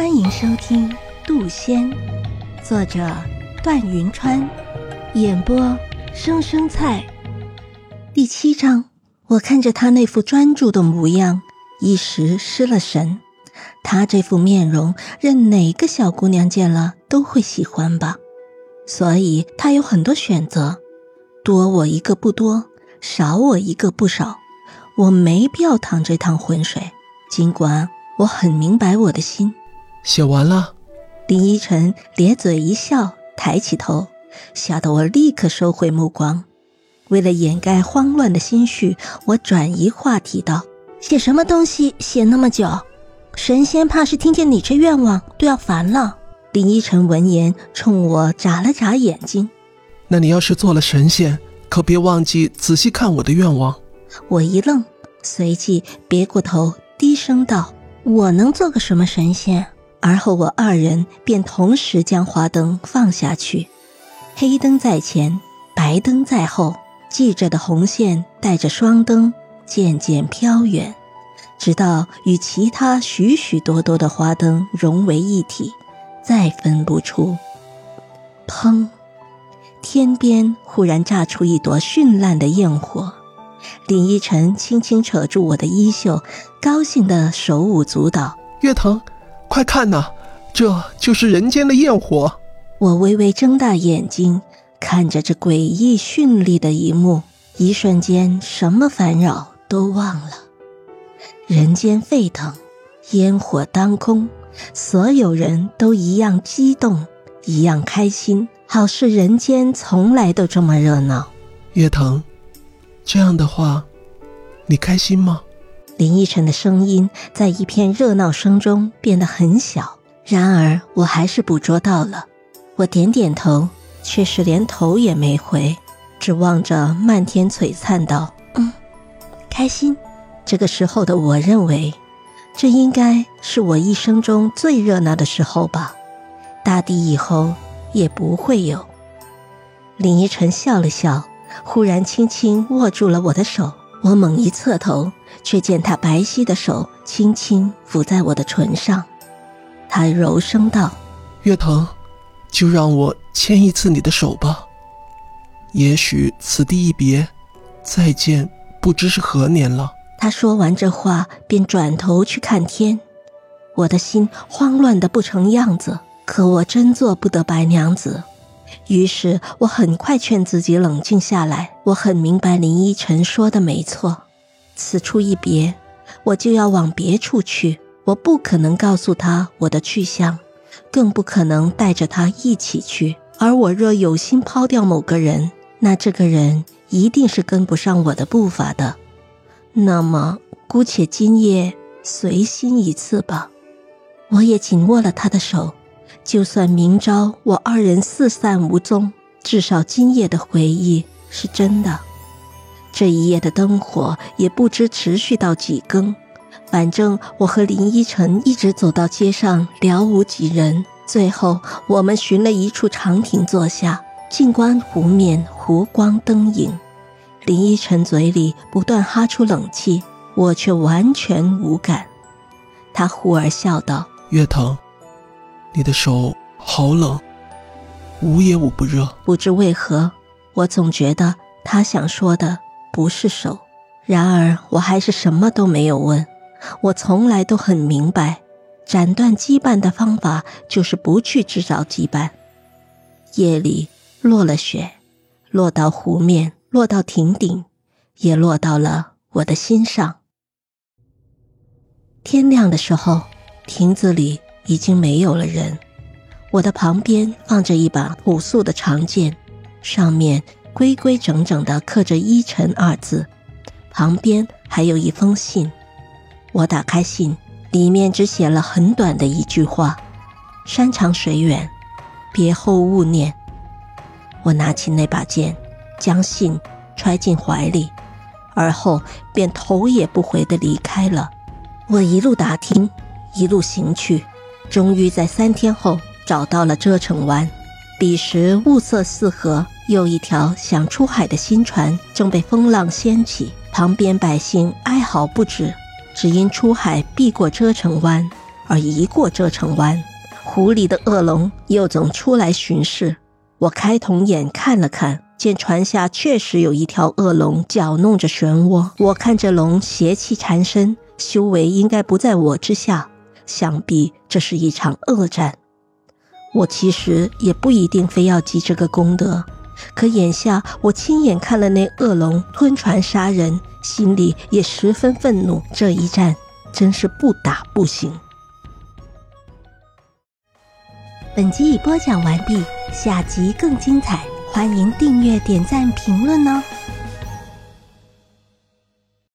欢迎收听《渡仙》，作者段云川，演播生生菜。第七章，我看着他那副专注的模样，一时失了神。他这副面容，任哪个小姑娘见了都会喜欢吧？所以他有很多选择，多我一个不多，少我一个不少。我没必要趟这趟浑水，尽管我很明白我的心。写完了，林依晨咧嘴一笑，抬起头，吓得我立刻收回目光。为了掩盖慌乱的心绪，我转移话题道：“写什么东西写那么久？神仙怕是听见你这愿望都要烦了。”林依晨闻言冲我眨了眨眼睛：“那你要是做了神仙，可别忘记仔细看我的愿望。”我一愣，随即别过头，低声道：“我能做个什么神仙？”而后，我二人便同时将花灯放下去，黑灯在前，白灯在后，系着的红线带着双灯渐渐飘远，直到与其他许许多多的花灯融为一体，再分不出。砰！天边忽然炸出一朵绚烂的焰火，林依晨轻轻扯住我的衣袖，高兴的手舞足蹈。月腾。快看呐，这就是人间的焰火！我微微睁大眼睛，看着这诡异绚丽的一幕，一瞬间什么烦扰都忘了。人间沸腾，烟火当空，所有人都一样激动，一样开心，好似人间从来都这么热闹。叶腾，这样的话，你开心吗？林依晨的声音在一片热闹声中变得很小，然而我还是捕捉到了。我点点头，却是连头也没回，只望着漫天璀璨道：“嗯，开心。”这个时候的我认为，这应该是我一生中最热闹的时候吧。大抵以后也不会有。林依晨笑了笑，忽然轻轻握住了我的手。我猛一侧头，却见他白皙的手轻轻抚在我的唇上。他柔声道：“月腾，就让我牵一次你的手吧。也许此地一别，再见不知是何年了。”他说完这话，便转头去看天。我的心慌乱的不成样子，可我真做不得白娘子。于是我很快劝自己冷静下来。我很明白林依晨说的没错，此处一别，我就要往别处去。我不可能告诉他我的去向，更不可能带着他一起去。而我若有心抛掉某个人，那这个人一定是跟不上我的步伐的。那么，姑且今夜随心一次吧。我也紧握了他的手。就算明朝我二人四散无踪，至少今夜的回忆是真的。这一夜的灯火也不知持续到几更，反正我和林依晨一直走到街上，寥无几人。最后，我们寻了一处长亭坐下，静观湖面湖光灯影。林依晨嘴里不断哈出冷气，我却完全无感。他忽而笑道：“月腾。”你的手好冷，捂也捂不热。不知为何，我总觉得他想说的不是手。然而，我还是什么都没有问。我从来都很明白，斩断羁绊的方法就是不去制造羁绊。夜里落了雪，落到湖面，落到亭顶，也落到了我的心上。天亮的时候，亭子里。已经没有了人，我的旁边放着一把朴素的长剑，上面规规整整地刻着“依晨”二字，旁边还有一封信。我打开信，里面只写了很短的一句话：“山长水远，别后勿念。”我拿起那把剑，将信揣进怀里，而后便头也不回地离开了。我一路打听，一路行去。终于在三天后找到了遮城湾，彼时雾色四合，又一条想出海的新船正被风浪掀起，旁边百姓哀嚎不止，只因出海避过遮城湾，而一过遮城湾。湖里的恶龙又总出来巡视。我开瞳眼看了看，见船下确实有一条恶龙搅弄着漩涡。我看这龙邪气缠身，修为应该不在我之下，想必这是一场恶战。我其实也不一定非要积这个功德，可眼下我亲眼看了那恶龙吞船杀人，心里也十分愤怒。这一战真是不打不行。本集已播讲完毕，下集更精彩，欢迎订阅、点赞、评论哦。